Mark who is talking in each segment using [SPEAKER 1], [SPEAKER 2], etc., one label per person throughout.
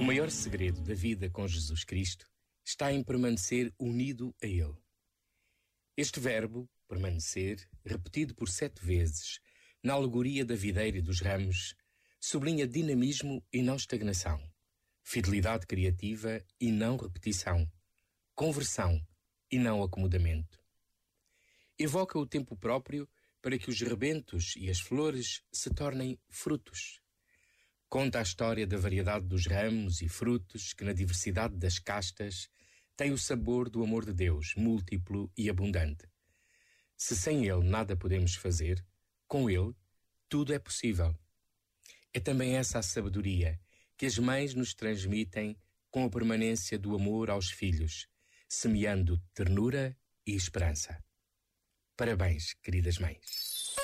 [SPEAKER 1] O maior segredo da vida com Jesus Cristo está em permanecer unido a Ele. Este verbo, permanecer, repetido por sete vezes, na alegoria da videira e dos ramos, sublinha dinamismo e não estagnação, fidelidade criativa e não repetição, conversão e não acomodamento. Evoca o tempo próprio para que os rebentos e as flores se tornem frutos. Conta a história da variedade dos ramos e frutos que, na diversidade das castas, tem o sabor do amor de Deus, múltiplo e abundante. Se sem Ele nada podemos fazer, com Ele tudo é possível. É também essa a sabedoria que as mães nos transmitem com a permanência do amor aos filhos, semeando ternura e esperança. Parabéns, queridas mães.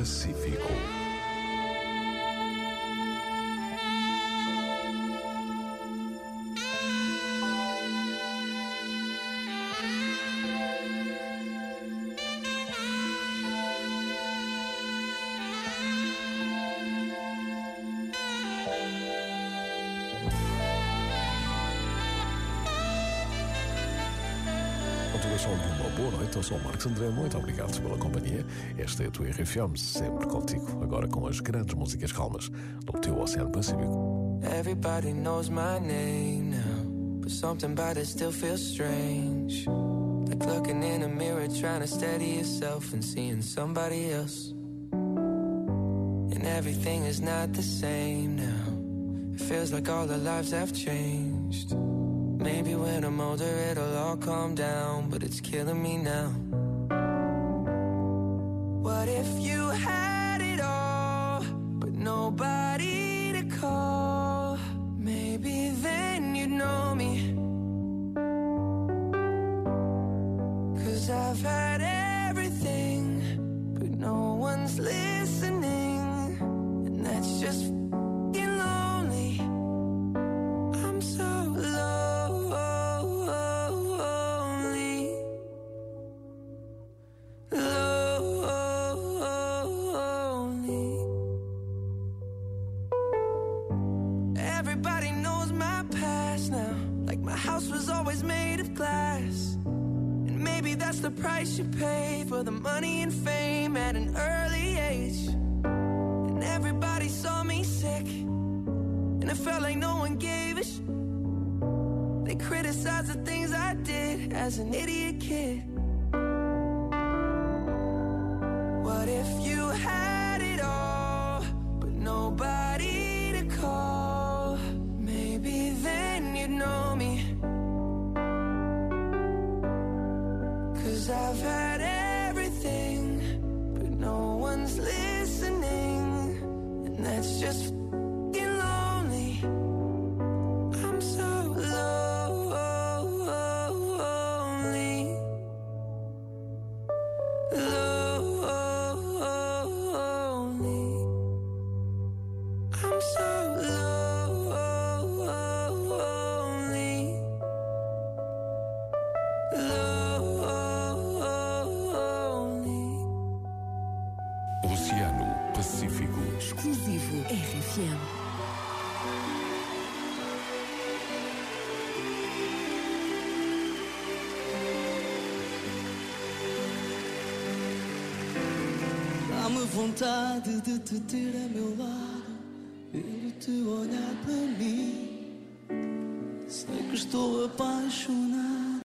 [SPEAKER 2] Pacífico. Continuação de uma boa noite, eu sou o Marcos André, muito obrigado pela companhia. Esta é a tua RFM, sempre contigo, agora com as grandes músicas calmas do teu Oceano Pacífico.
[SPEAKER 3] Everybody knows my name now, but something about it still feels strange. Like looking in a mirror, trying to steady yourself and seeing somebody else. And everything is not the same now. It feels like all our lives have changed. Maybe when I'm older, it'll all calm down, but it's killing me now. What if you had it all, but nobody to call? Maybe then you'd know me. Cause I've had everything, but no one's listening. And that's just always made of glass. And maybe that's the price you pay for the money and fame at an early age. And everybody saw me sick. And it felt like no one gave a sh. They criticized the things I did as an idiot kid. Just
[SPEAKER 4] RFM.
[SPEAKER 5] Dá-me vontade de te ter a meu lado e de te olhar para mim. Sei que estou apaixonado